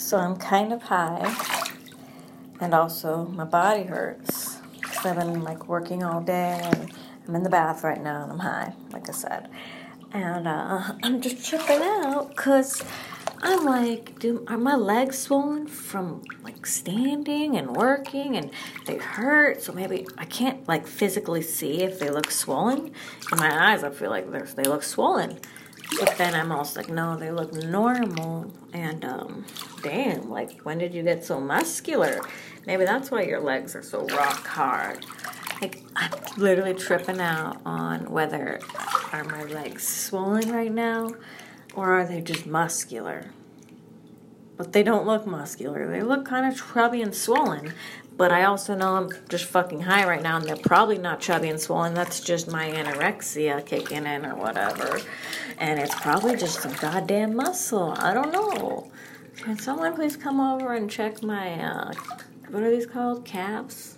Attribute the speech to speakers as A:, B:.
A: So I'm kind of high, and also my body hurts. Cause I've been like working all day, and I'm in the bath right now, and I'm high, like I said, and uh, I'm just tripping out because I'm like, do are my legs swollen from like standing and working, and they hurt? So maybe I can't like physically see if they look swollen. In my eyes, I feel like they're, they look swollen. But then I'm also like, no, they look normal. And um, damn, like, when did you get so muscular? Maybe that's why your legs are so rock hard. Like, I'm literally tripping out on whether are my legs swollen right now or are they just muscular. But they don't look muscular. They look kind of chubby and swollen. But I also know I'm just fucking high right now, and they're probably not chubby and swollen. That's just my anorexia kicking in or whatever. And it's probably just some goddamn muscle. I don't know. Can someone please come over and check my, uh, what are these called? Calves?